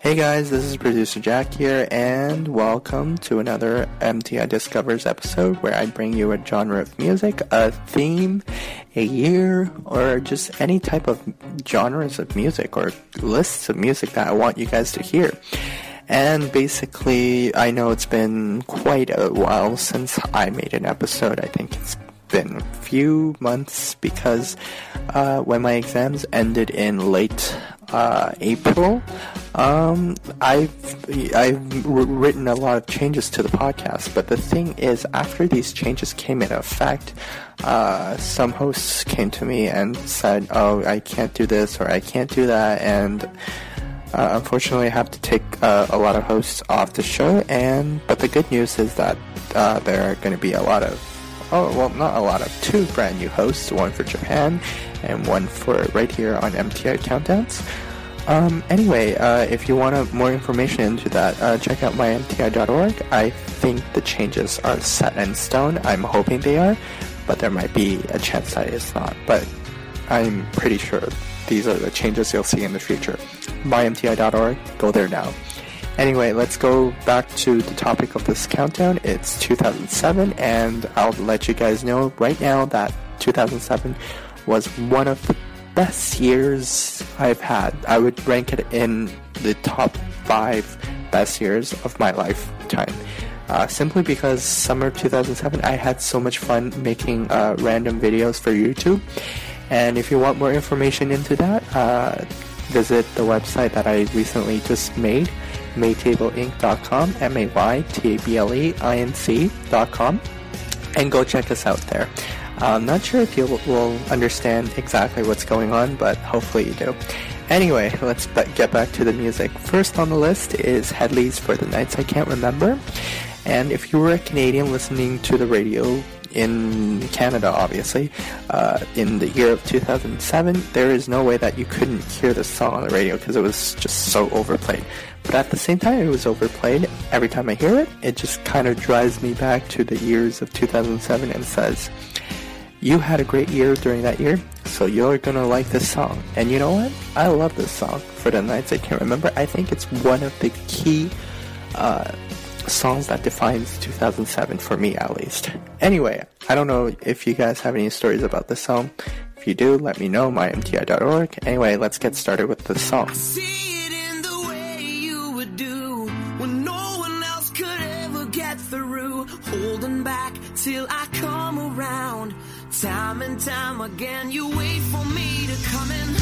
Hey guys, this is producer Jack here, and welcome to another MTI Discovers episode where I bring you a genre of music, a theme, a year, or just any type of genres of music or lists of music that I want you guys to hear. And basically, I know it's been quite a while since I made an episode. I think it's been a few months because uh, when my exams ended in late uh, April, um, I've I've written a lot of changes to the podcast. But the thing is, after these changes came into effect, uh, some hosts came to me and said, "Oh, I can't do this or I can't do that," and uh, unfortunately, I have to take uh, a lot of hosts off the show. And but the good news is that uh, there are going to be a lot of oh well, not a lot of two brand new hosts, one for Japan and one for right here on MTI Countdowns. Um, anyway, uh, if you want more information into that, uh, check out mymti.org. I think the changes are set in stone. I'm hoping they are, but there might be a chance that it's not. But I'm pretty sure these are the changes you'll see in the future. mymti.org, go there now. Anyway, let's go back to the topic of this countdown. It's 2007, and I'll let you guys know right now that 2007 was one of the best years I've had. I would rank it in the top five best years of my lifetime. Uh, simply because summer 2007 I had so much fun making uh, random videos for YouTube. And if you want more information into that, uh, visit the website that I recently just made, maytableinc.com, M-A-Y-T-A-B-L-E-I-N-C.com, and go check us out there. I'm not sure if you will understand exactly what's going on, but hopefully you do. Anyway, let's get back to the music. First on the list is Hedley's For the Nights I Can't Remember. And if you were a Canadian listening to the radio in Canada, obviously, uh, in the year of 2007, there is no way that you couldn't hear the song on the radio because it was just so overplayed. But at the same time, it was overplayed. Every time I hear it, it just kind of drives me back to the years of 2007 and says, you had a great year during that year, so you're gonna like this song. And you know what? I love this song for the nights I can't remember. I think it's one of the key uh, songs that defines 2007 for me, at least. Anyway, I don't know if you guys have any stories about this song. If you do, let me know, mymti.org. Anyway, let's get started with the song. holding back till I come around. Time and time again, you wait for me to come in.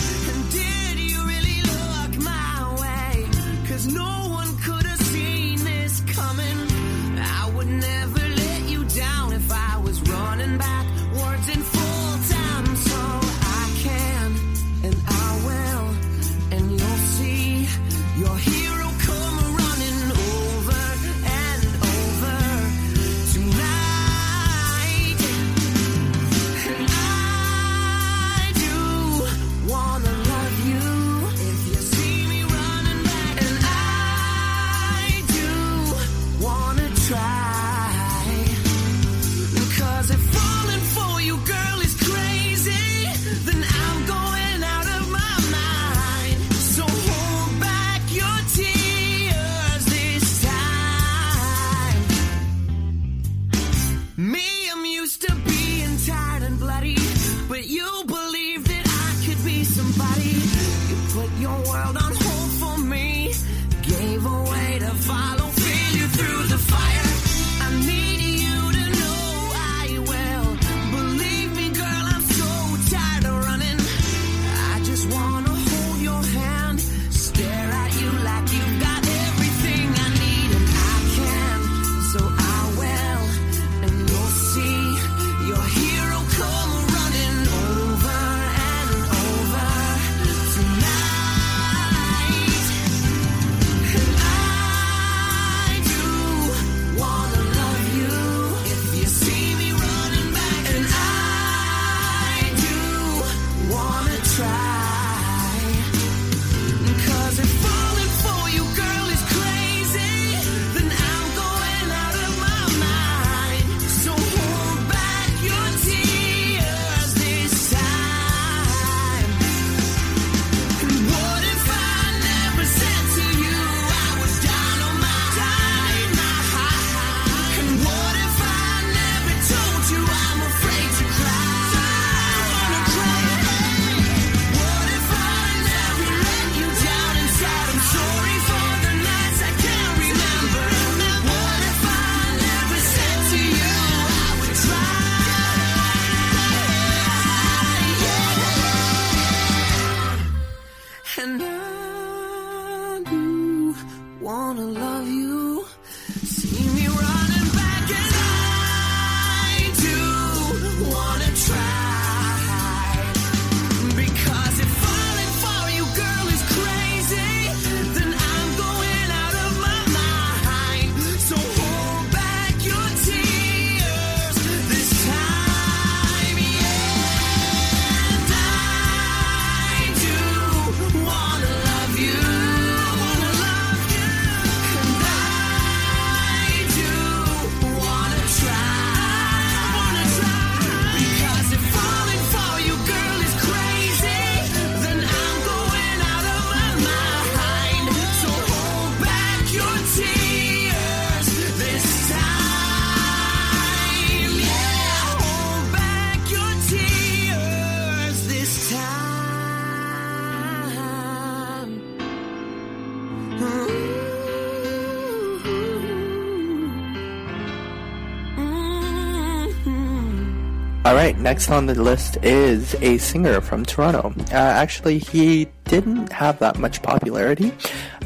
Next on the list is a singer from Toronto. Uh, actually, he didn't have that much popularity,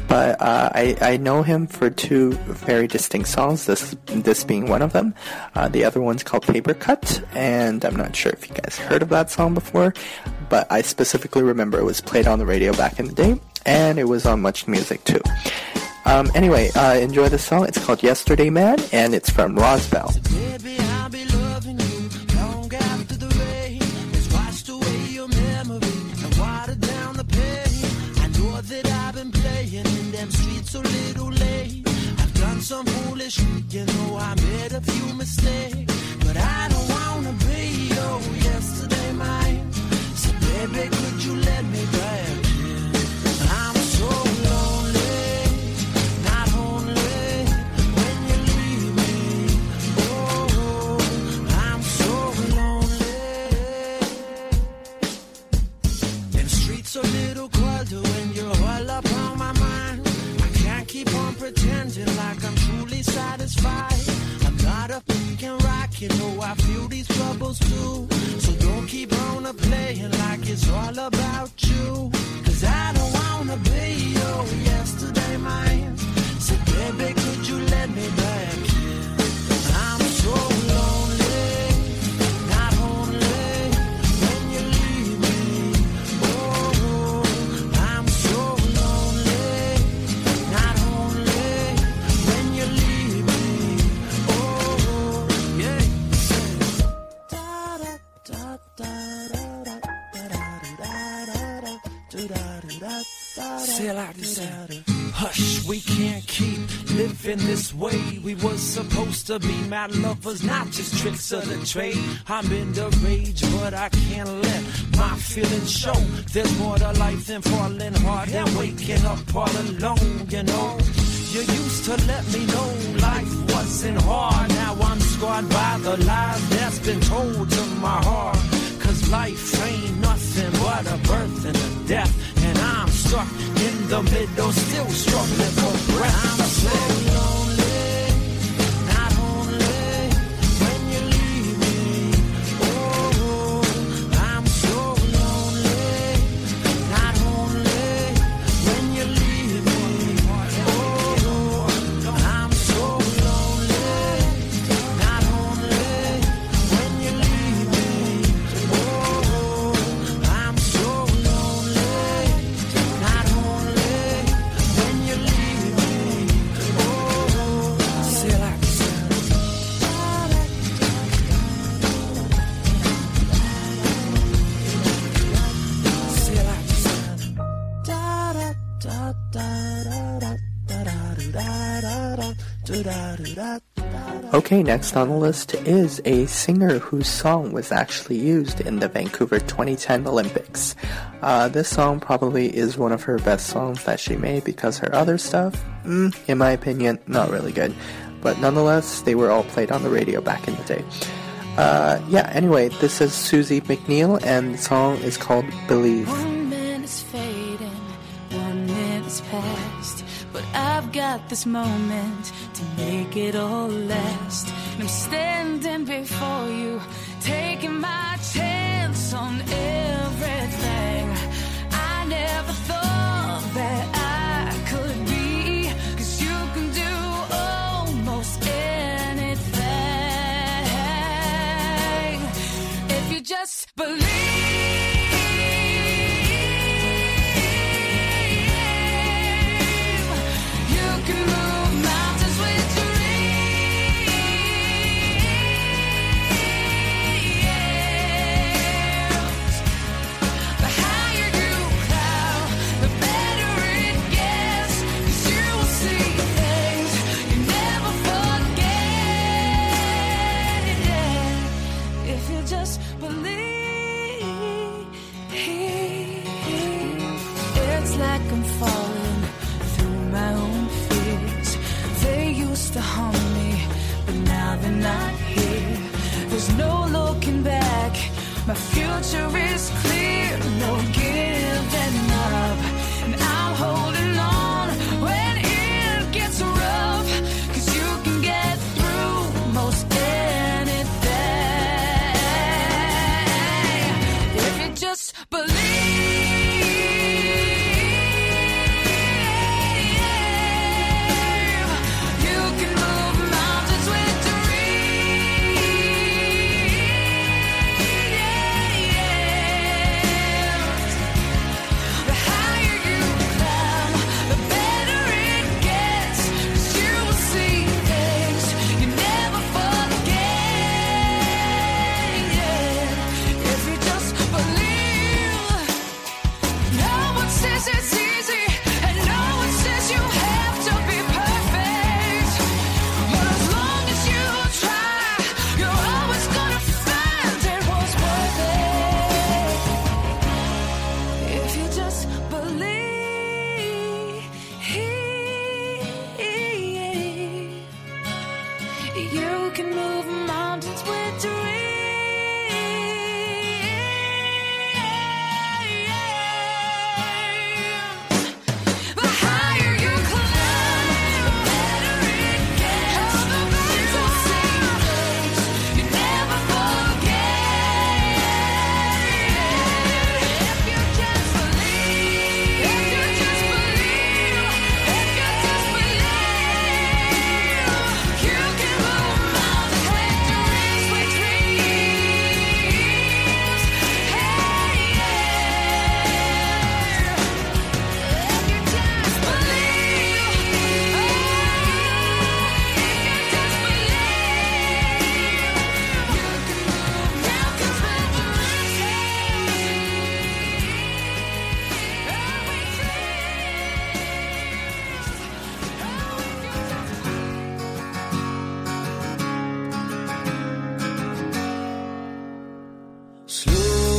but uh, I, I know him for two very distinct songs. This this being one of them. Uh, the other one's called Paper Cut, and I'm not sure if you guys heard of that song before, but I specifically remember it was played on the radio back in the day, and it was on Much Music too. Um, anyway, uh, enjoy the song. It's called Yesterday Man, and it's from Rosbell. A little late. I've done some foolish, you know I made a few mistakes, but I don't wanna be your yesterday mine. So baby, could you let me satisfied. I got up and rock, you know I feel these troubles too. So don't keep on a playing like it's all about you. Cause I don't wanna be living this way. We was supposed to be mad lovers, not just tricks of the trade. I'm in the rage, but I can't let my feelings show. There's more to life than falling hard and waking up all alone, you know. You used to let me know life wasn't hard. Now I'm scarred by the lies that's been told to my heart. Cause life ain't nothing but a birth and a death. And I'm stuck in the middle, still struggling for breath. I'm Okay, next on the list is a singer whose song was actually used in the Vancouver 2010 Olympics. Uh, this song probably is one of her best songs that she made because her other stuff, mm, in my opinion, not really good. But nonetheless, they were all played on the radio back in the day. Uh, yeah, anyway, this is Suzie McNeil, and the song is called Believe. I've got this moment to make it all last. And I'm standing before you, taking my chance on everything. I never thought that I could be, you can do almost anything. If you just believe. Slow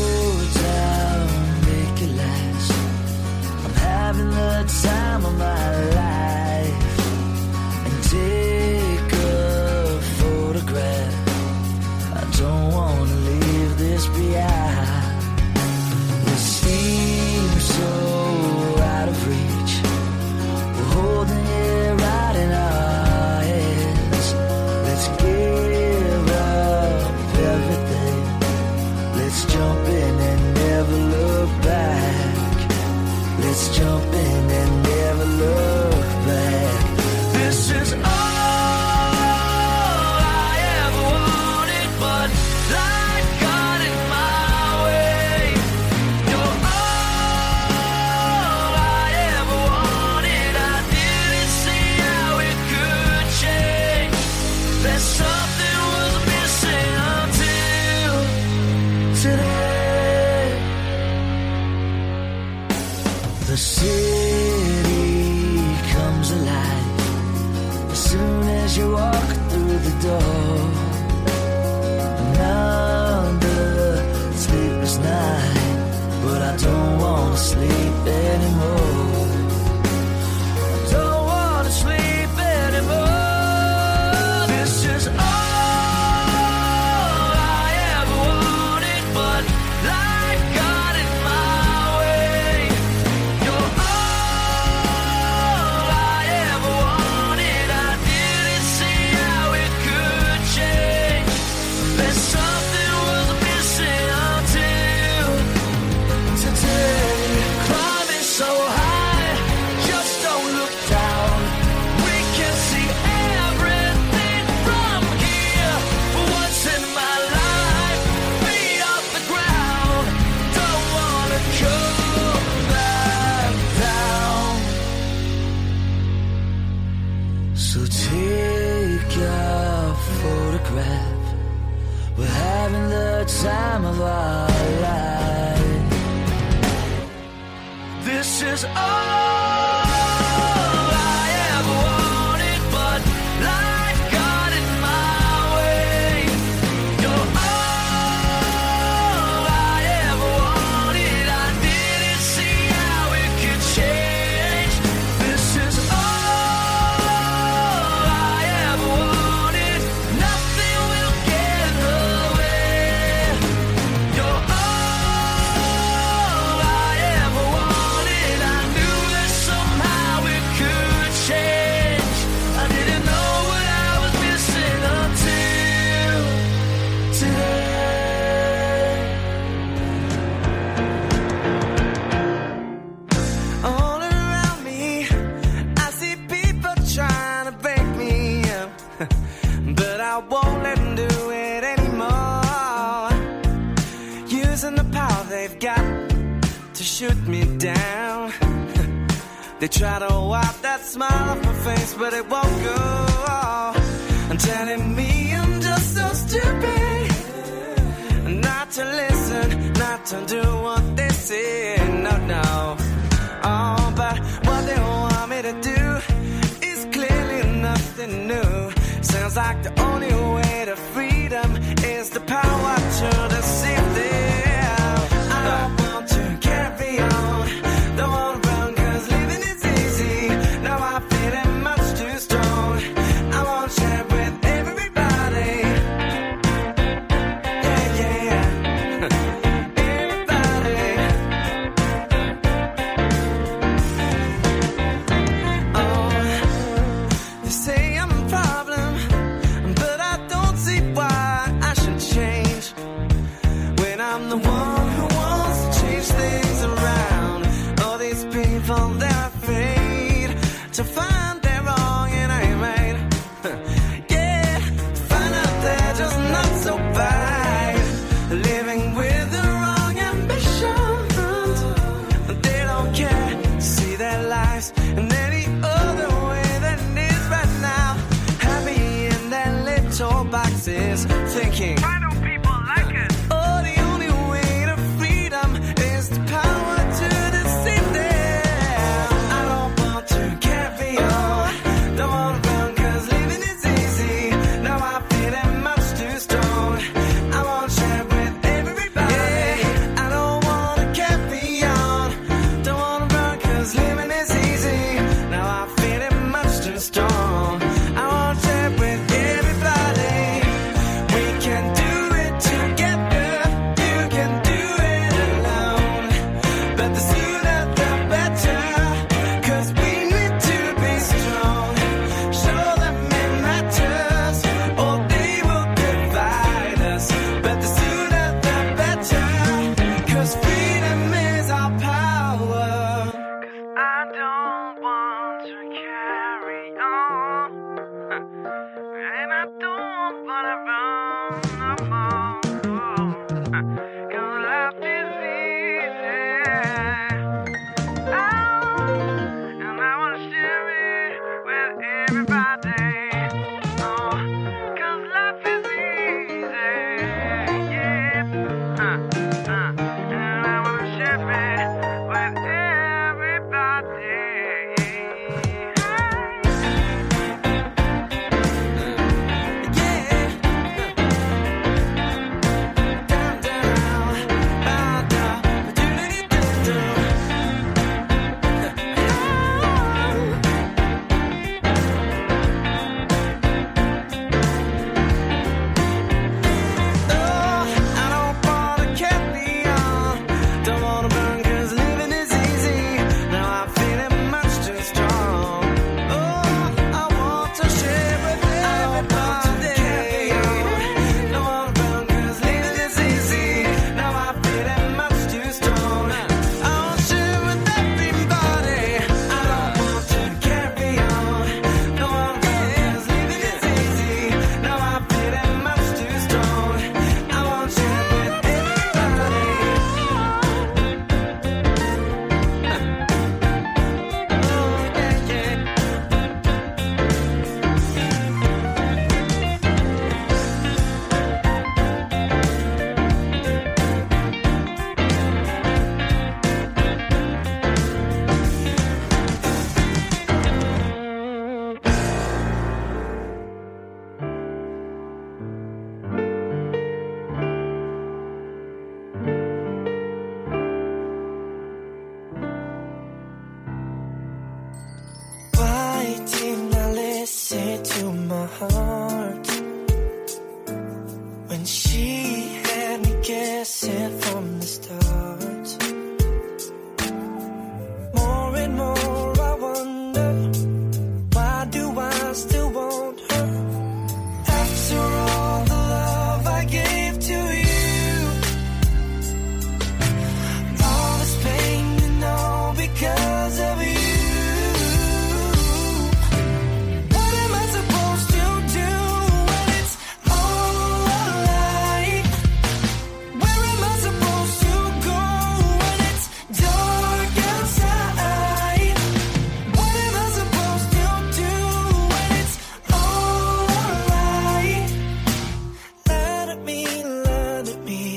run me, learn at me.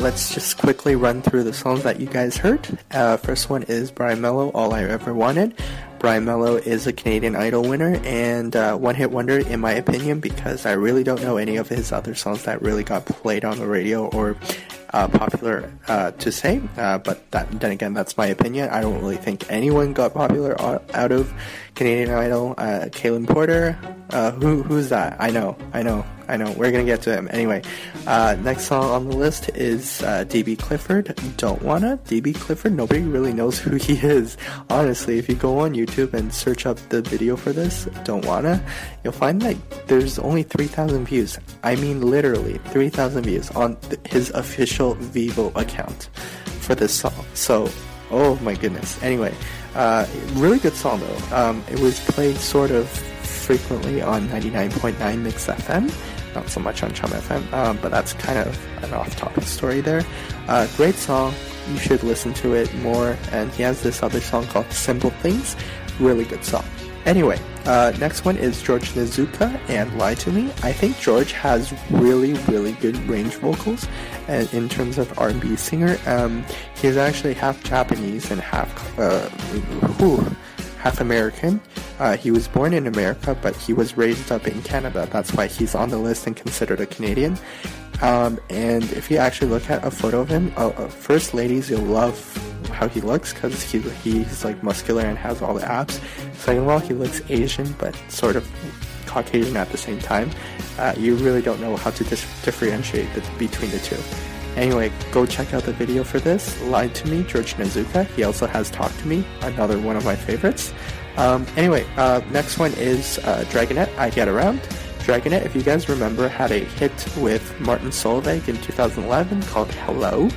Let's just quickly run through the songs that you guys heard. Uh, first one is Brian Melo, All I Ever Wanted. Brian Melo is a Canadian Idol winner and uh, one hit wonder, in my opinion, because I really don't know any of his other songs that really got played on the radio or uh, popular uh, to say. Uh, but that, then again, that's my opinion. I don't really think anyone got popular out of Canadian Idol. Uh, Kalan Porter, uh, who who's that? I know, I know. I know. We're gonna get to him anyway. Uh, next song on the list is uh, DB Clifford. Don't wanna DB Clifford. Nobody really knows who he is. Honestly, if you go on YouTube and search up the video for this, don't wanna, you'll find that there's only 3,000 views. I mean, literally 3,000 views on th- his official Vevo account for this song. So, oh my goodness. Anyway, uh, really good song though. Um, it was played sort of frequently on 99.9 Mix FM not so much on Chum FM, um, but that's kind of an off-topic story there. Uh, great song, you should listen to it more. And he has this other song called Simple Things, really good song. Anyway, uh, next one is George Nozuka and Lie to Me. I think George has really, really good range vocals, and in terms of R&B singer, um, he's actually half Japanese and half uh, half American. Uh, he was born in America, but he was raised up in Canada. That's why he's on the list and considered a Canadian. Um, and if you actually look at a photo of him, uh, uh first ladies, you'll love how he looks because he, he's like muscular and has all the abs. Second of all, he looks Asian, but sort of Caucasian at the same time. Uh, you really don't know how to dis- differentiate the, between the two. Anyway, go check out the video for this. Lied to Me, George Nozuka. He also has Talk to Me, another one of my favorites. Um, anyway, uh, next one is uh, Dragonette, I Get Around. Dragonette, if you guys remember, had a hit with Martin Solveig in 2011 called Hello.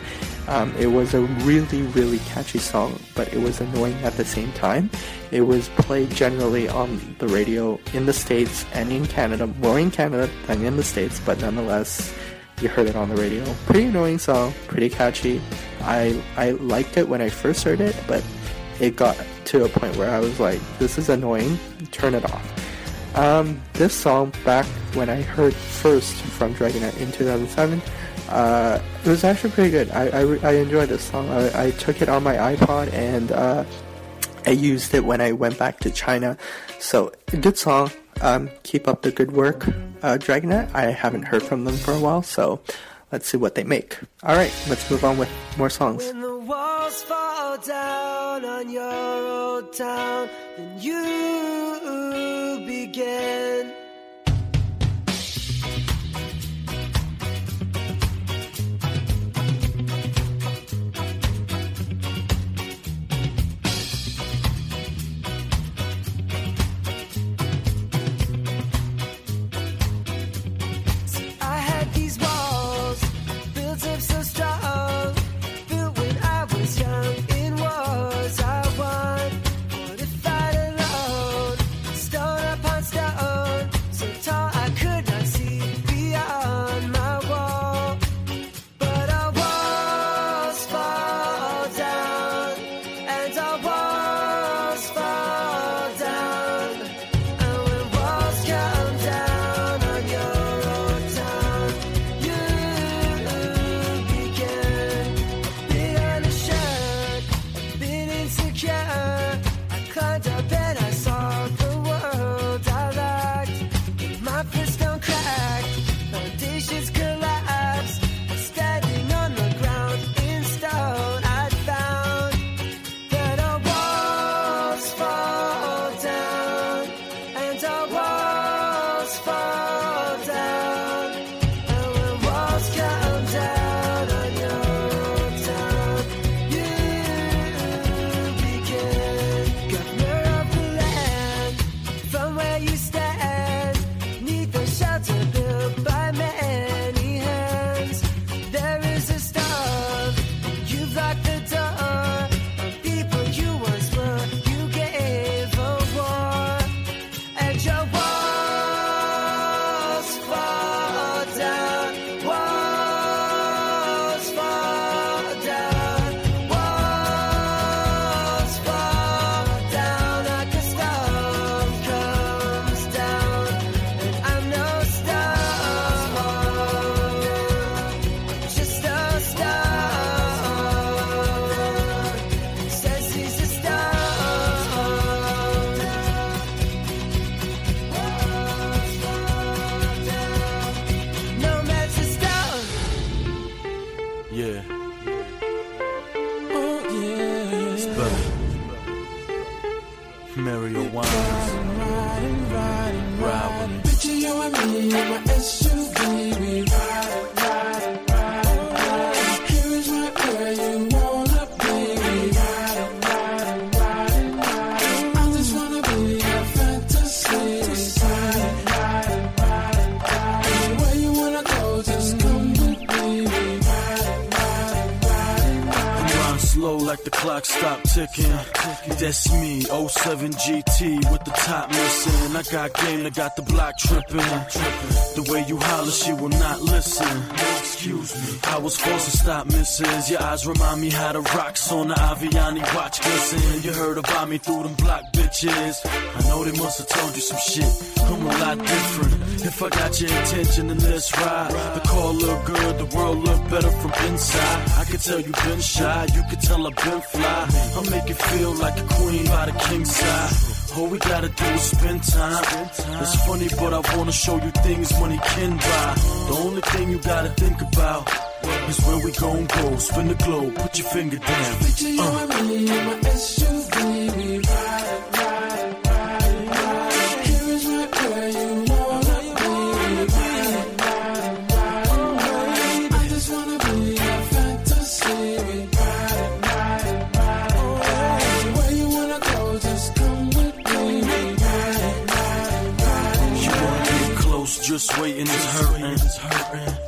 Um, it was a really, really catchy song, but it was annoying at the same time. It was played generally on the radio in the States and in Canada, more in Canada than in the States, but nonetheless, you heard it on the radio. Pretty annoying song, pretty catchy. I I liked it when I first heard it, but it got to a point where I was like, this is annoying, turn it off. Um, this song, back when I heard first from Dragonette in 2007, uh, it was actually pretty good. I, I, I enjoyed this song. I, I, took it on my iPod and uh, I used it when I went back to China. So, good song. Um, keep up the good work, uh, Dragonette. I haven't heard from them for a while, so let's see what they make. All right, let's move on with more songs. When the walls fall down on your old town, then you begin. Clock stopped ticking. That's me, 07 GT with the top missing. I got game that got the block tripping. The way you holler, she will not listen. Excuse me. I was forced to stop, missus. Your eyes remind me how the rocks on the Aviani watch glisten. You heard about me through them block bitches. I know they must have told you some shit. I'm a lot different. If I got your attention, then let's ride. The car look good, the world look better from inside. I can tell you've been shy, you can tell I've been fly. I'll make it feel like a queen by the king side. All we gotta do is spend time. It's funny, but I wanna show you things money can buy. The only thing you gotta think about is where we gon' go. Spin the globe, put your finger down. You Uh. Just waiting is hurting.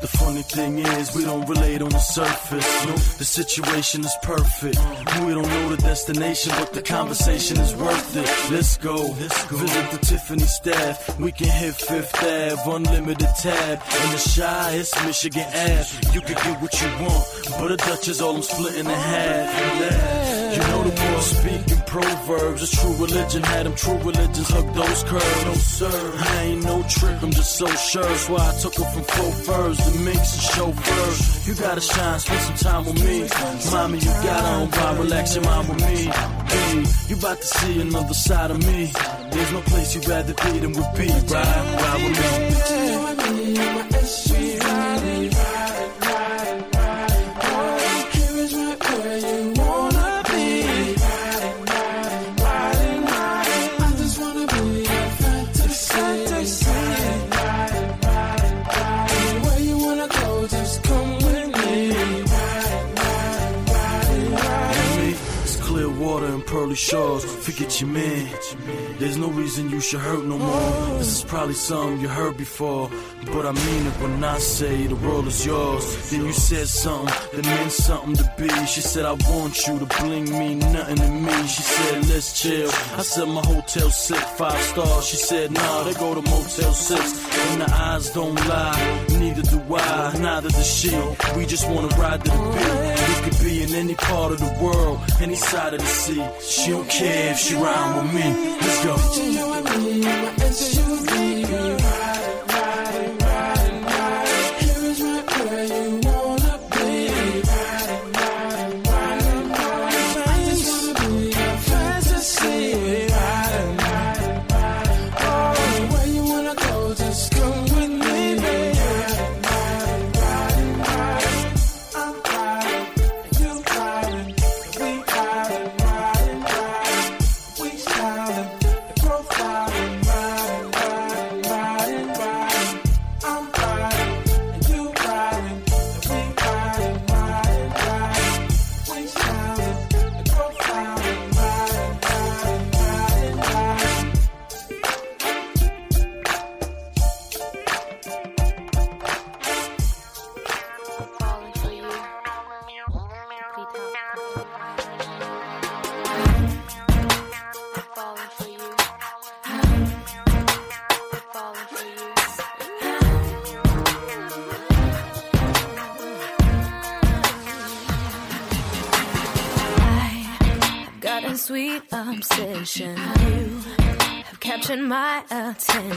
The funny thing is, we don't relate on the surface. The situation is perfect. We don't know the destination, but the conversation is worth it. Let's go. Visit the Tiffany staff. We can hit Fifth Ave, unlimited tab. In the Chi, it's Michigan Ave. You can get what you want, but a Dutch is all I'm splitting in half. You know the boy speaking proverbs. It's true religion. Had them true religions hug those curves. No sir, I ain't no trick. I'm just so sure. That's why I took her from faux furs to minks and chauffeurs. You gotta shine, spend some time with me. Mommy, you gotta own by relax your mind with me. Hey, you about to see another side of me. There's no place you'd rather be than with be. Ride, ride with me. Picture you pearly shores. Forget your man. There's no reason you should hurt no more. This is probably something you heard before. But I mean it when I say the world is yours. Then you said something that meant something to be. She said, I want you to bling me, nothing to me. She said, let's chill. I said, my hotel sick, five stars. She said, nah, they go to Motel 6. And the eyes don't lie. Neither do I, neither does she. We just wanna ride to the beat. Could be in any part of the world, any side of the sea. She don't care if she ride with me. Let's go.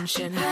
Attention.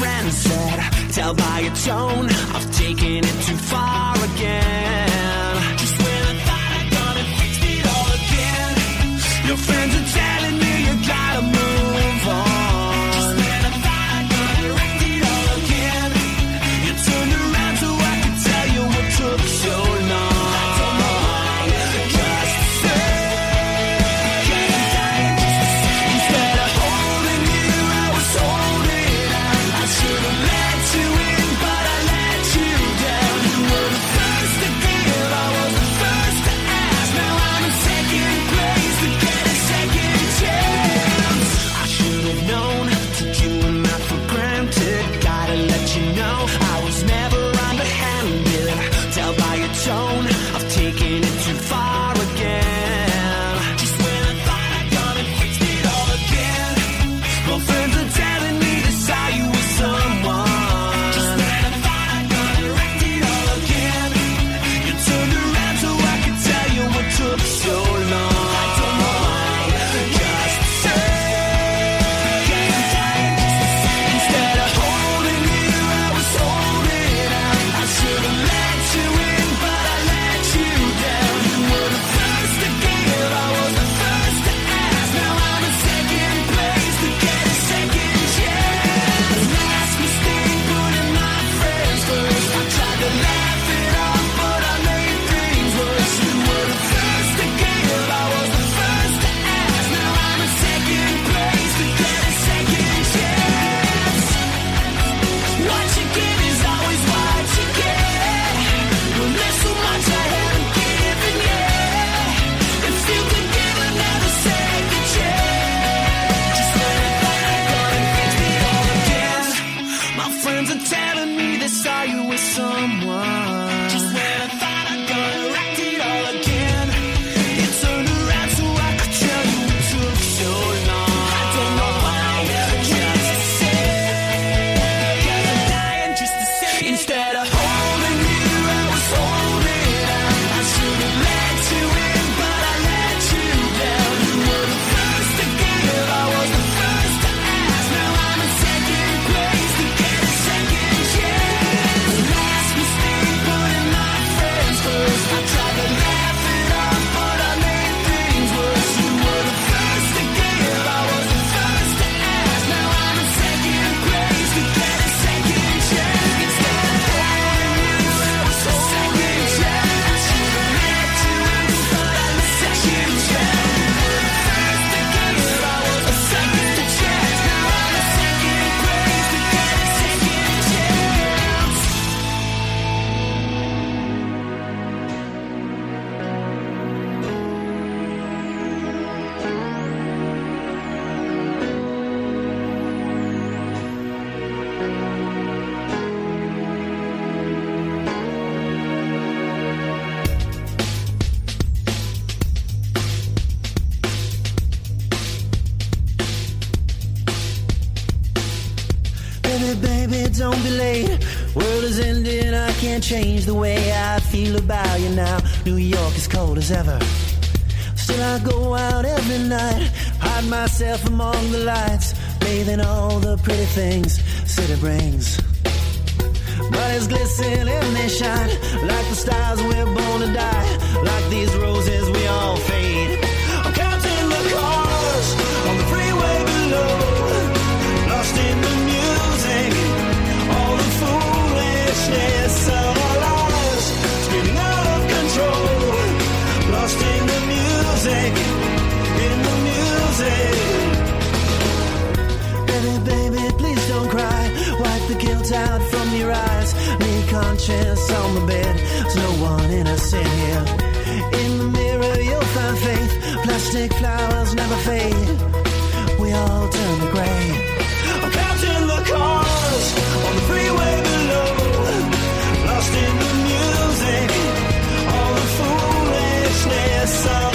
friend said, tell by your tone, I've taken it too far again. Is cold as ever. Still, I go out every night, hide myself among the lights, bathing all the pretty things city brings. Bodies glisten and they shine like the stars we're born to die. Like these roses, we all fade. I'm counting the cars on the freeway below, lost in the music, all the foolishness Out from your eyes. Lay conscience on the bed. There's no one innocent here. In the mirror, you'll find faith. Plastic flowers never fade. We all turn to gray. I'm counting the cars on the freeway below. Lost in the music. All the foolishness of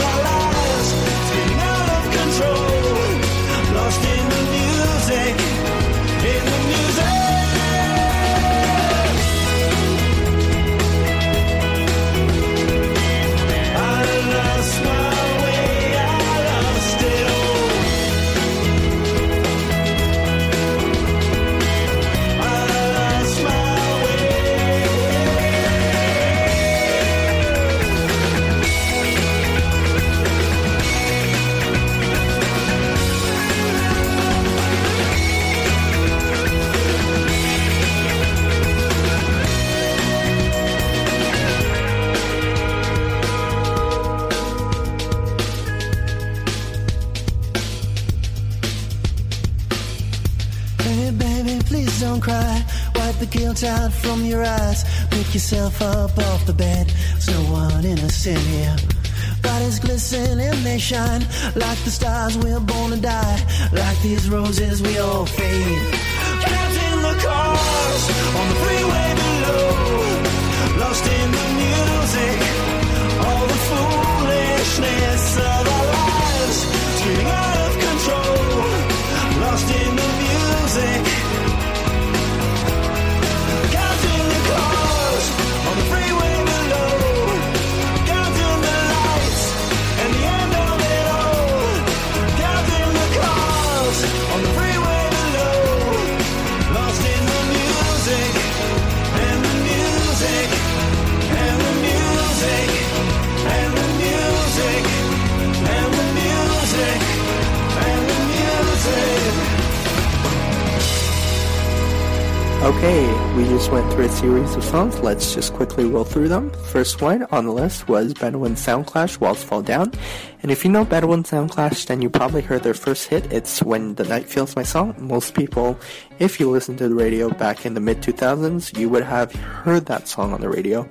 guilt out from your eyes. Pick yourself up off the bed. There's no one innocent here. Bodies glisten and they shine like the stars we're born to die. Like these roses, we all fade. Counting the cars on the freeway below. Lost in the music. Okay, we just went through a series of songs. Let's just quickly roll through them. First one on the list was Bedouin Soundclash, Walls Fall Down. And if you know Bedouin Soundclash, then you probably heard their first hit. It's When the Night Feels My Song. Most people, if you listen to the radio back in the mid 2000s, you would have heard that song on the radio.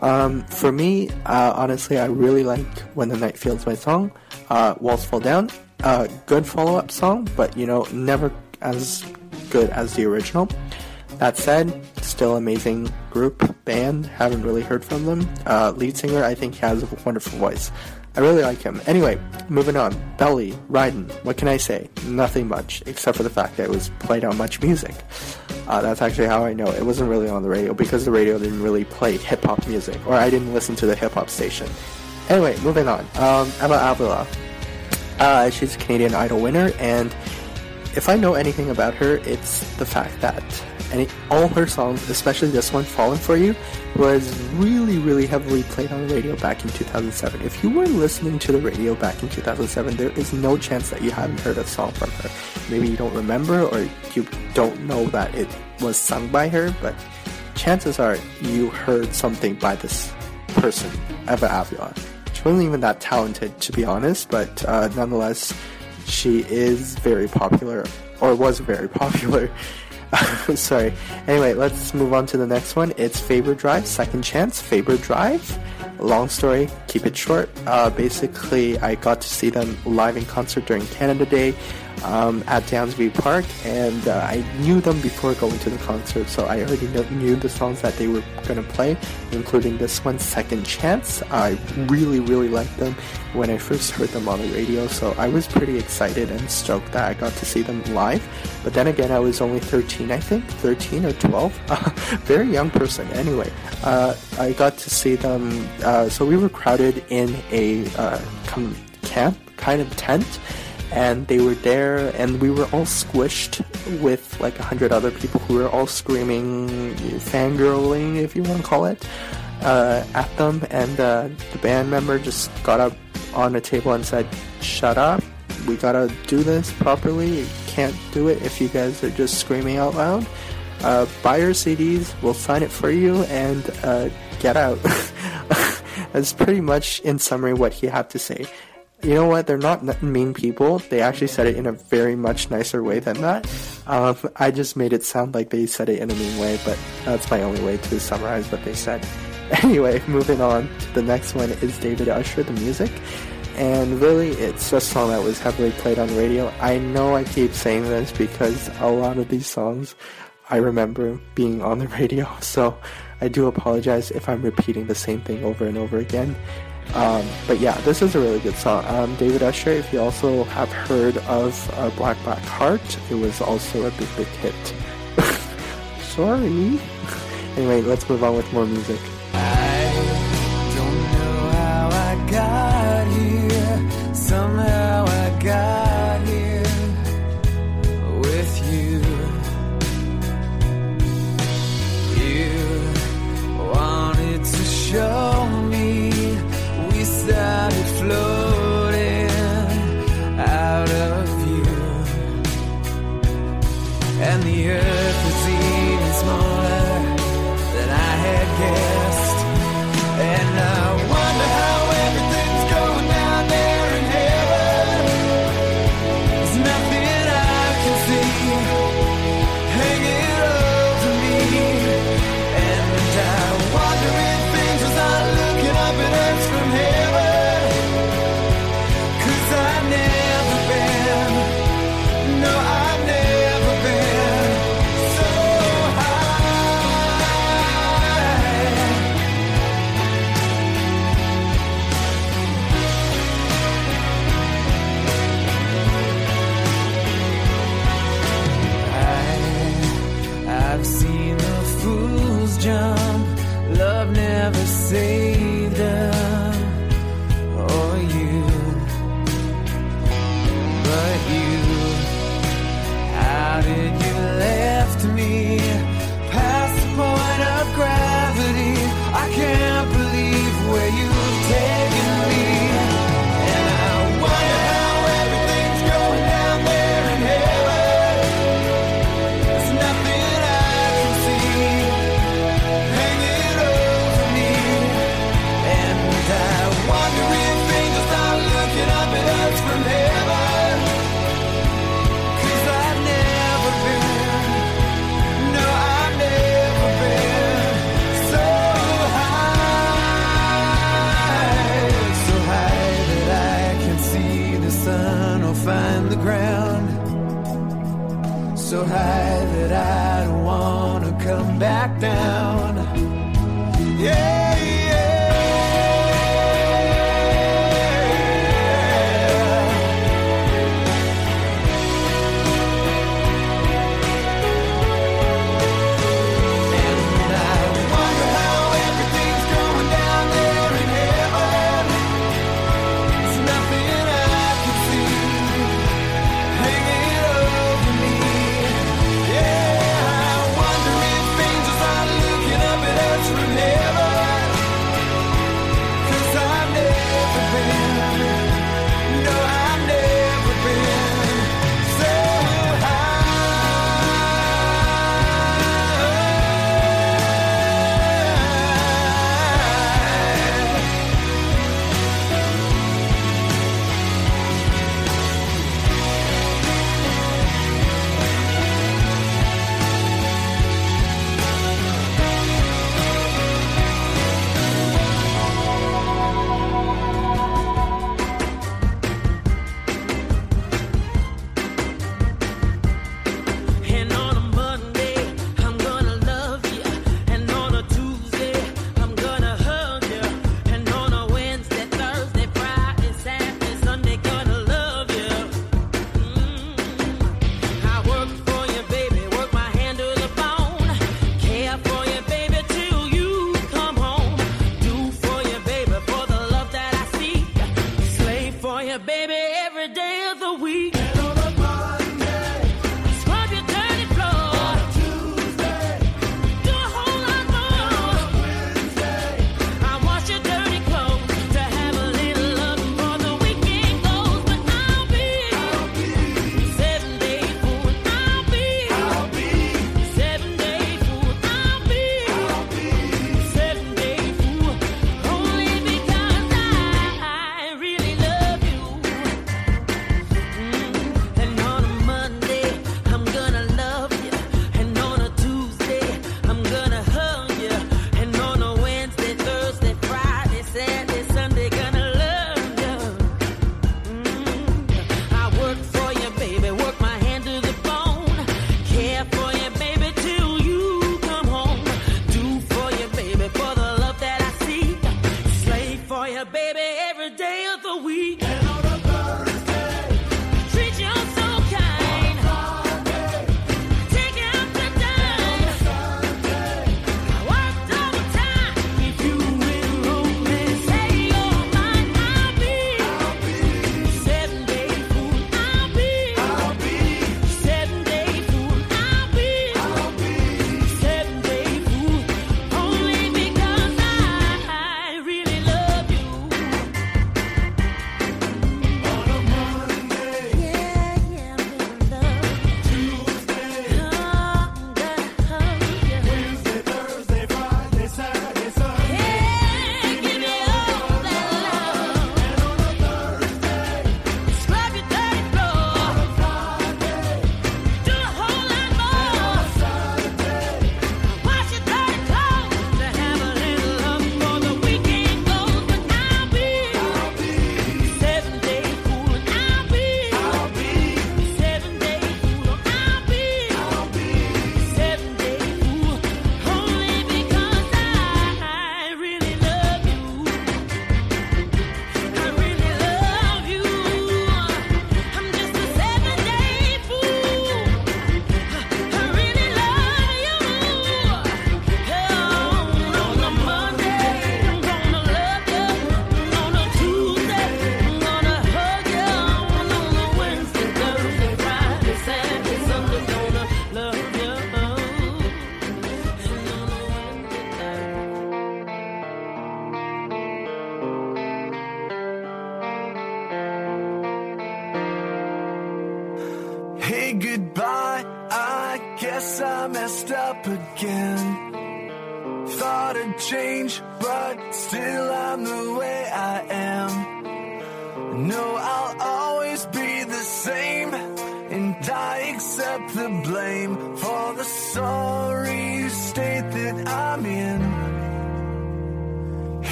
Um, for me, uh, honestly, I really like When the Night Feels My Song. Uh, Walls Fall Down, uh, good follow up song, but you know, never as good as the original. That said, still amazing group, band, haven't really heard from them. Uh, lead singer, I think, has a wonderful voice. I really like him. Anyway, moving on. Belly, Riding, what can I say? Nothing much, except for the fact that it was played on MuchMusic. Uh, that's actually how I know it wasn't really on the radio because the radio didn't really play hip hop music, or I didn't listen to the hip hop station. Anyway, moving on. Um, Eva Avila. Uh, she's a Canadian Idol winner, and if I know anything about her, it's the fact that any, all her songs, especially this one, Fallen For You, was really, really heavily played on the radio back in 2007. If you were listening to the radio back in 2007, there is no chance that you haven't heard a song from her. Maybe you don't remember or you don't know that it was sung by her, but chances are you heard something by this person, Eva Avila. She wasn't even that talented, to be honest, but uh, nonetheless, she is very popular, or was very popular. Sorry. Anyway, let's move on to the next one. It's Faber Drive, Second Chance, Faber Drive. long story, keep it short. Uh, basically, I got to see them live in concert during Canada Day um, at Downsview Park, and uh, I knew them before going to the concert, so I already knew, the songs that they were going to play, including this one, Second Chance. I really, really liked them when I first heard them on the radio, so I was pretty excited and stoked that I got to see them live. But then again, I was only 13, I think, 13 or 12, very young person. Anyway, uh, I got to see them. Uh, so we were crowded in a uh, camp kind of tent and they were there and we were all squished with like a hundred other people who were all screaming fangirling if you want to call it uh, at them and uh, the band member just got up on the table and said shut up. We gotta do this properly. You can't do it if you guys are just screaming out loud. Uh, buy your CDs we'll sign it for you and uh, get out. That's pretty much in summary what he had to say you know what? They're not mean people. They actually said it in a very much nicer way than that. Um, I just made it sound like they said it in a mean way, but that's my only way to summarize what they said. Anyway, moving on. The next one is David Usher, the music. And really, it's a song that was heavily played on radio. I know I keep saying this because a lot of these songs I remember being on the radio, so I do apologize if I'm repeating the same thing over and over again. Um, but yeah, this is a really good song. Um, David Usher, if you also have heard of uh, Black Black Heart, it was also a big, big hit. Sorry. anyway, let's move on with more music. Don't know how I got here. Somehow I got started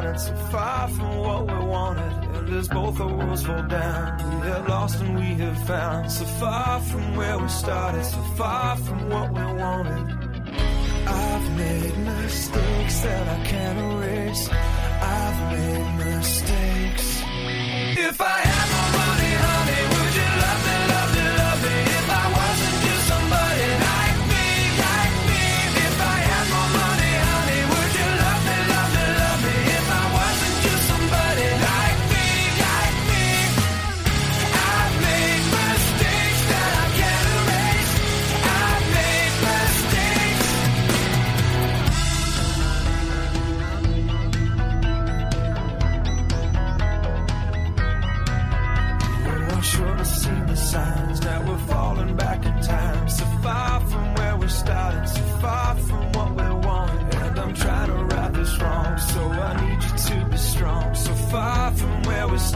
started, so far from what we wanted. And as both our worlds fall down, we have lost and we have found. So far from where we started, so far from what we wanted. I've made mistakes that I can't erase. I've made mistakes. If I had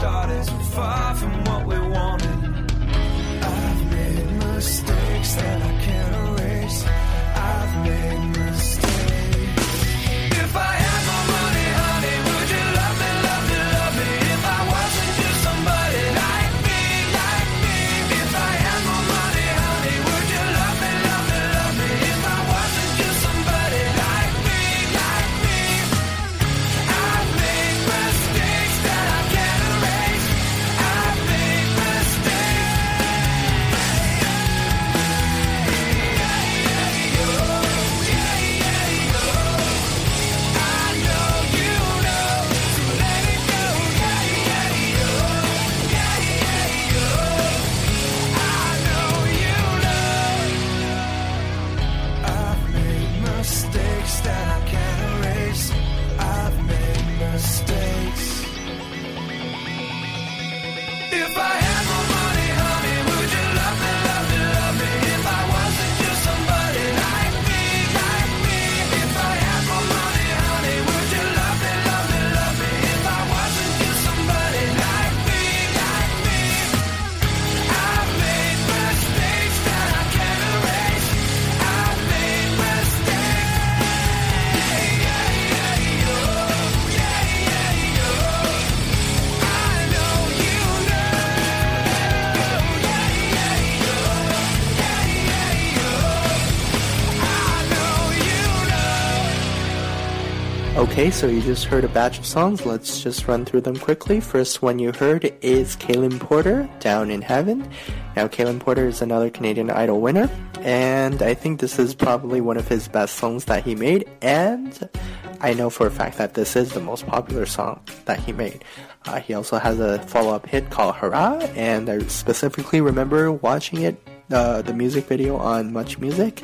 started, so far from what we wanted. Okay, so you just heard a batch of songs. Let's just run through them quickly. First one you heard is Kalan Porter, Down in Heaven. Now, Kalan Porter is another Canadian Idol winner, and I think this is probably one of his best songs that he made, and I know for a fact that this is the most popular song that he made. Uh, he also has a follow-up hit called Hurrah, and I specifically remember watching it, uh, the music video on MuchMusic.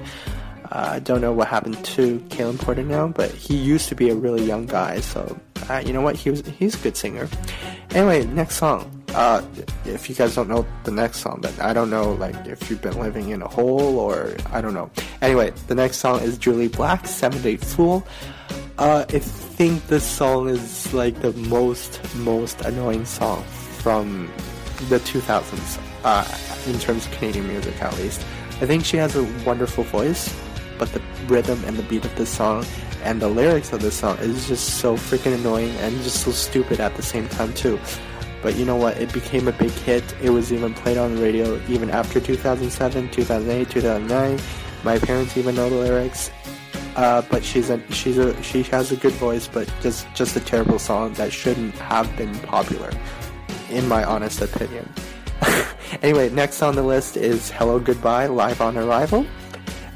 Uh, I don't know what happened to Kalan Porter now, but he used to be a really young guy. So uh, you know what? He was he's a good singer. Anyway, next song. Uh, if you guys don't know the next song, but I don't know like if you've been living in a hole or I don't know. Anyway, the next song is Jully Black, Seven Day Fool. Uh, I think this song is like the most most annoying song from the 2000s uh, in terms of Canadian music, at least. I think she has a wonderful voice, but the rhythm and the beat of this song and the lyrics of this song is just so freaking annoying and just so stupid at the same time too. But you know what? It became a big hit. It was even played on the radio even after 2007, 2008, 2009. My parents even know the lyrics. Uh, but she's a she's a she has a good voice, but just just a terrible song that shouldn't have been popular, in my honest opinion. anyway, next on the list is "Hello Goodbye" live on arrival.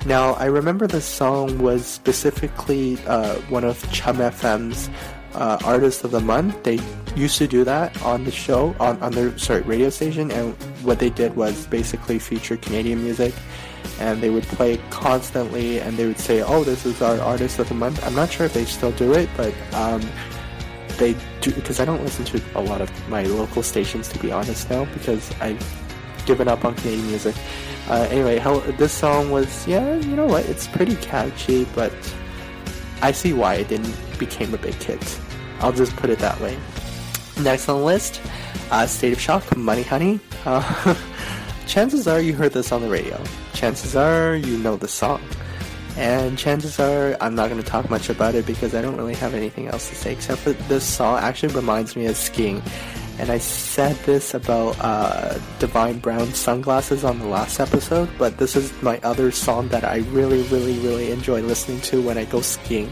Now, I remember this song was specifically uh, one of Chum FM's uh, Artist of the Month. They used to do that on the show, on, on their sorry radio station, and what they did was basically feature Canadian music, and they would play constantly, and they would say, "Oh, this is our Artist of the Month." I'm not sure if they still do it, but um, they do because I don't listen to a lot of my local stations to be honest now because I've given up on Canadian music. Uh, anyway, hell, this song was yeah, you know what? It's pretty catchy, but I see why it didn't became a big hit. I'll just put it that way. Next on the list, uh, State of Shock, Money Honey. Uh, chances are you heard this on the radio. Chances are you know the song. And chances are I'm not going to talk much about it because I don't really have anything else to say except that this song actually reminds me of skiing and I said this about uh, Divine Brown sunglasses on the last episode, but this is my other song that I really, really, really enjoy listening to when I go skiing.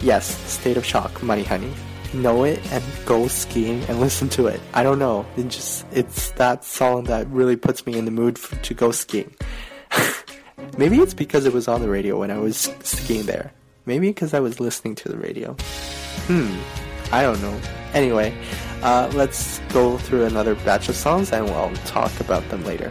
Yes, State of Shock, Money Honey. Know it and go skiing and listen to it. I don't know. It just it's that song that really puts me in the mood for, to go skiing. Maybe it's because it was on the radio when I was skiing there. Maybe because I was listening to the radio. Hmm. I don't know. Anyway, uh, let's go through another batch of songs and we'll talk about them later.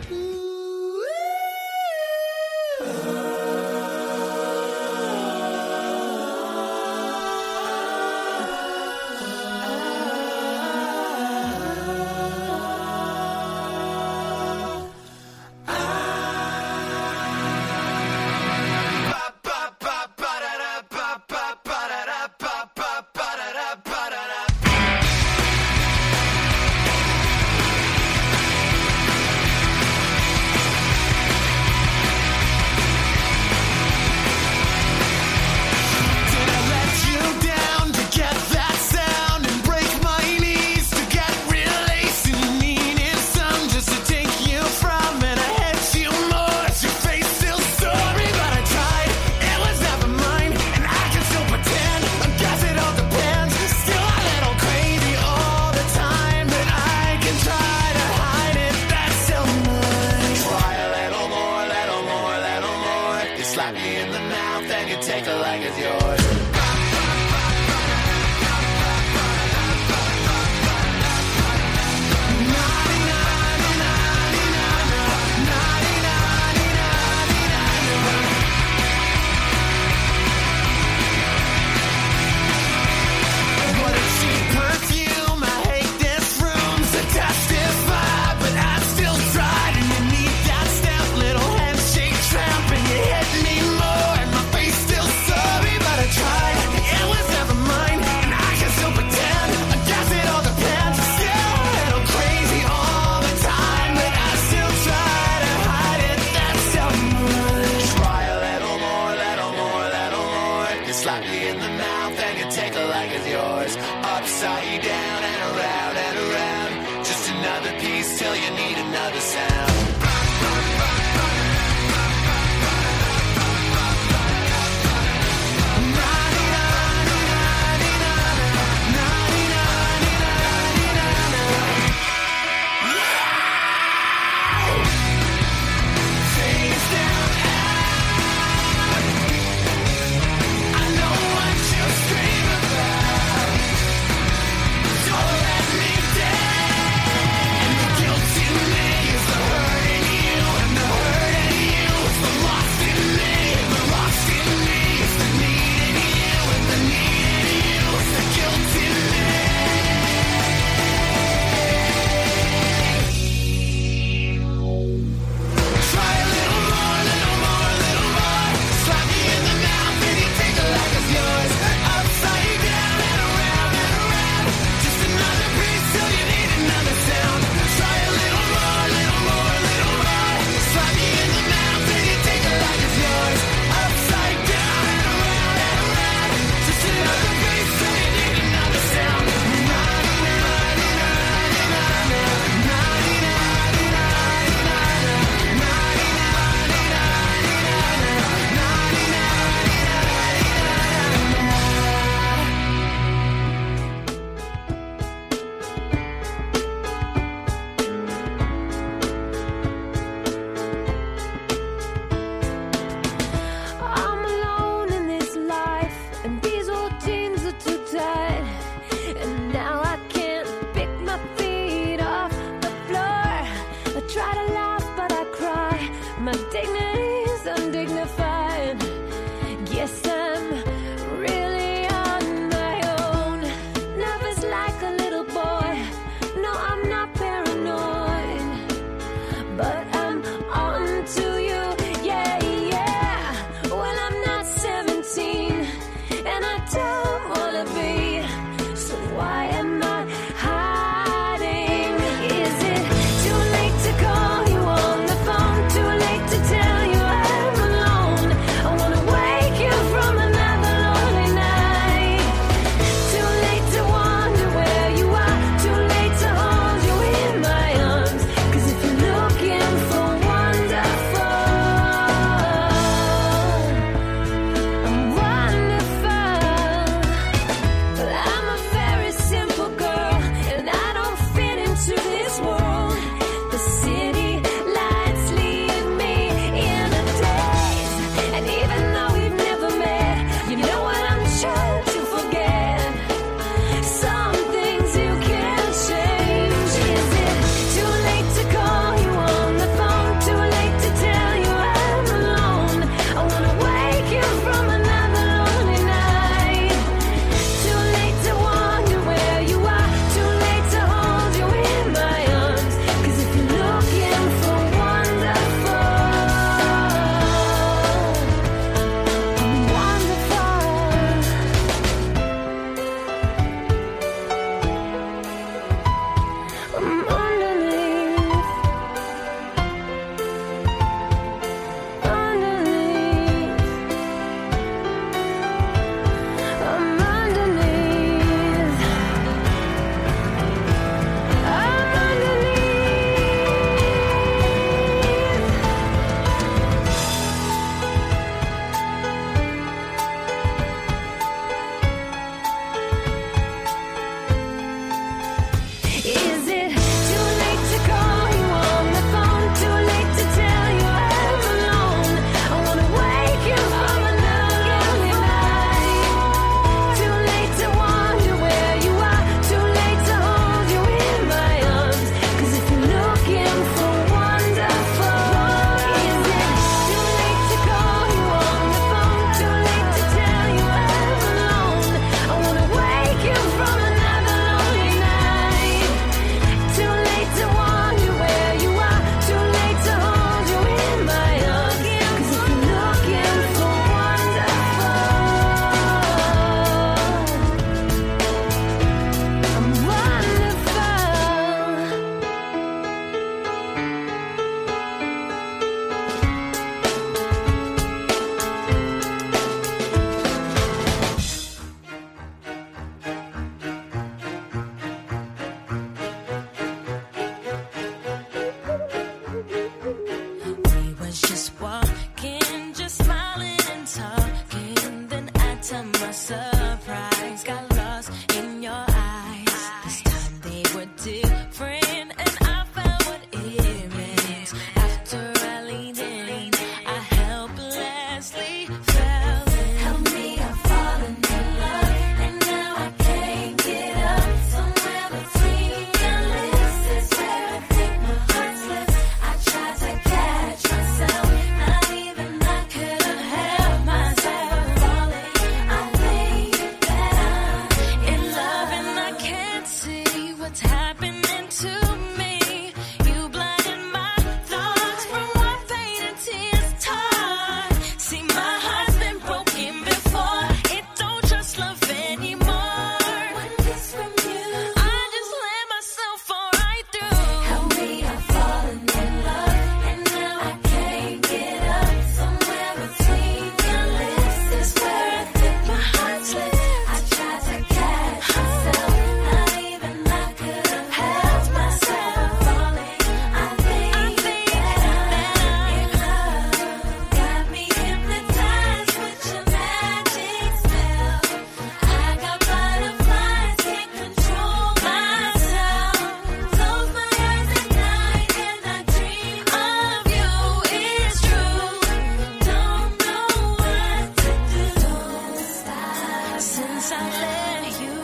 I let you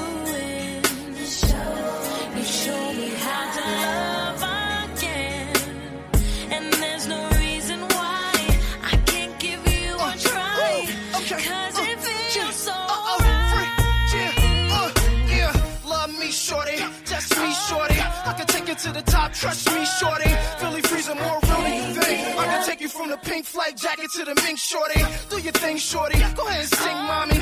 show me how to love again. And there's no reason why I can't give you uh, try. Cause uh, so. Uh, love me, shorty. That's me, shorty. I can take it to the top. Trust me, shorty. Philly freezing more real than you think. I can take you from the pink flight jacket to the mink, shorty. Do your thing, shorty. Go ahead and sing, oh, mommy.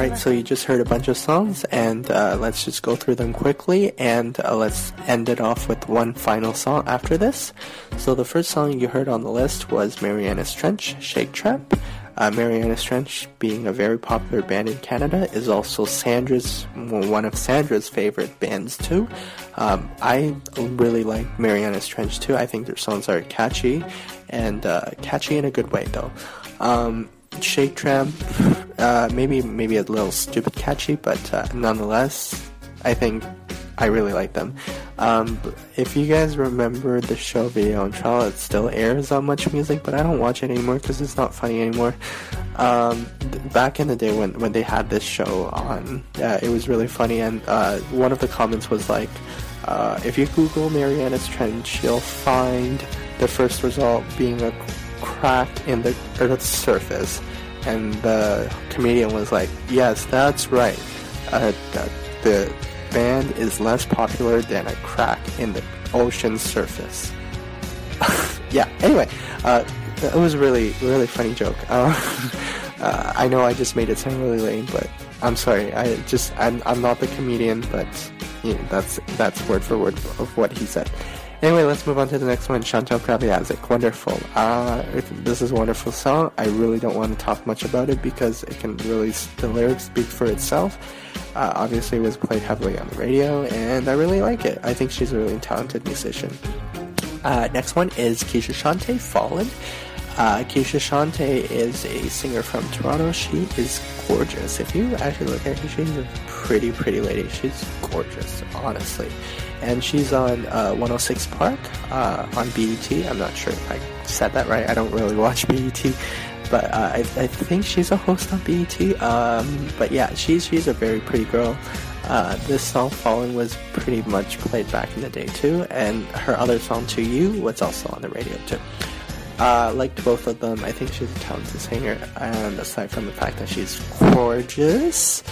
Right, so you just heard a bunch of songs, and uh, let's just go through them quickly, and uh, let's end it off with one final song after this. So the first song you heard on the list was Marianas Trench, Shake Tramp. Uh, Marianas Trench, being a very popular band in Canada, is also Sandra's one of Sandra's favorite bands too. Um, I really like Marianas Trench too. I think their songs are catchy, and uh, catchy in a good way though. Um, Shake Tramp, uh, maybe maybe a little stupid catchy, but uh, nonetheless, I think I really like them. Um, if you guys remember the show Video on Trial, it still airs on MuchMusic, but I don't watch it anymore because it's not funny anymore. Um, th- back in the day when, when they had this show on, uh, it was really funny, and uh, one of the comments was like, uh, if you Google Marianas Trench, you'll find the first result being a crack in the Earth's surface. And the comedian was like, yes, that's right. Uh, the, the band is less popular than a crack in the ocean surface. yeah, anyway, uh, it was really, really funny joke. Uh, uh, I know I just made it sound really lame, but I'm sorry. I just, I'm, I'm not the comedian, but you know, that's, that's word for word of what he said. Anyway, let's move on to the next one. Chantal Kreviazuk, Wonderful. Uh, this is a wonderful song. I really don't want to talk much about it because it can really, the lyrics speak for itself. Uh, obviously, it was played heavily on the radio, and I really like it. I think she's a really talented musician. Uh, next one is Keshia Chanté, Fallen. Uh, Keshia Chanté is a singer from Toronto. She is gorgeous. If you actually look at her, she's a pretty, pretty lady. She's gorgeous, honestly. And she's on uh, 106 Park uh, on BET. I'm not sure if I said that right. I don't really watch BET, but uh, I, I think she's a host on BET. Um, but yeah, she's she's a very pretty girl. Uh, this song "Falling" was pretty much played back in the day too, and her other song "To You" was also on the radio too. Uh, liked both of them. I think she's a talented singer, and aside from the fact that she's gorgeous.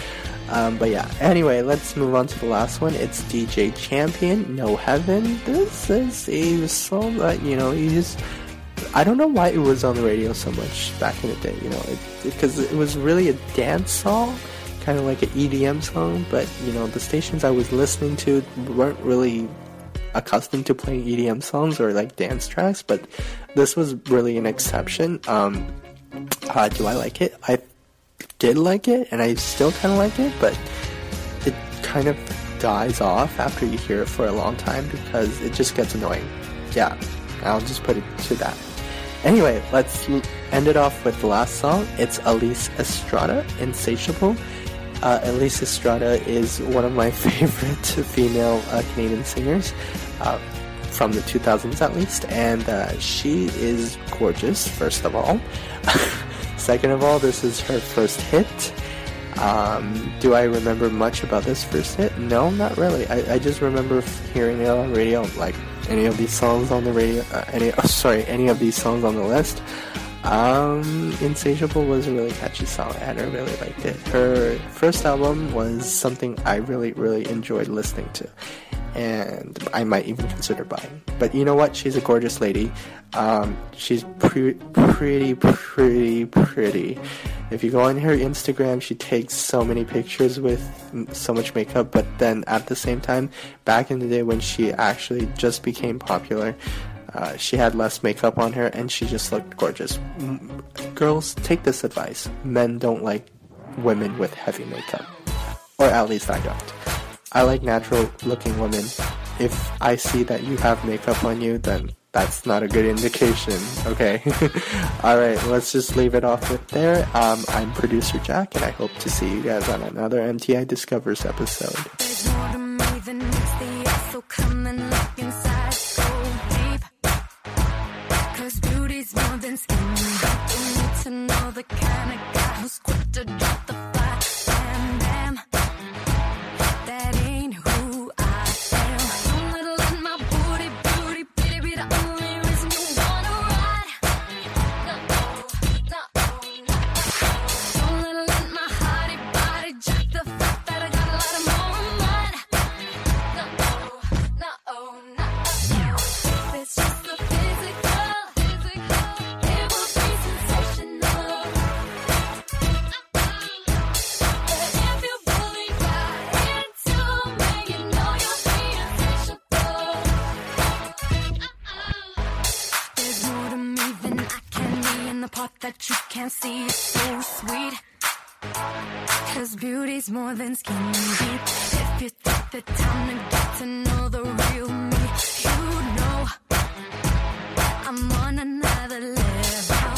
Um, but yeah, anyway, let's move on to the last one. It's DJ Champion, No Heaven. This is a song that, you know, you just. I don't know why it was on the radio so much back in the day, you know, because it, it, was really a dance song, kind of like an EDM song, but, you know, the stations I was listening to weren't really accustomed to playing EDM songs or like dance tracks, but this was really an exception. Um, uh, do I like it? I did like it, and I still kind of like it, but it kind of dies off after you hear it for a long time because it just gets annoying. Yeah, I'll just put it to that. Anyway, let's end it off with the last song. It's Elise Estrada, Insatiable. Uh, Elise Estrada is one of my favorite female uh, Canadian singers, uh, from the 2000s at least, and uh, she is gorgeous, first of all. Second of all, this is her first hit. Um, do I remember much about this first hit? No, not really. I, I just remember hearing it on the radio, like any of these songs on the radio. Uh, any, oh, sorry, any of these songs on the list. Um, Insatiable was a really catchy song, and I really liked it. Her first album was something I really, really enjoyed listening to, and I might even consider buying. But you know what? She's a gorgeous lady. Um, she's pre- pretty, pretty, pretty. If you go on her Instagram, she takes so many pictures with so much makeup, but then at the same time, back in the day when she actually just became popular, uh, she had less makeup on her and she just looked gorgeous. M- girls, take this advice. Men don't like women with heavy makeup. Or at least I don't. I like natural looking women. If I see that you have makeup on you, then that's not a good indication, okay? Alright, let's just leave it off with there. Um, I'm producer Jack, and I hope to see you guys on another MTI Discovers episode. Beauty's more than skin. You need to know the kind of guy who's quick to drop the that you can't see is so sweet. Cause beauty's more than skin deep. If you take the time to get to know the real me, you know I'm on another level.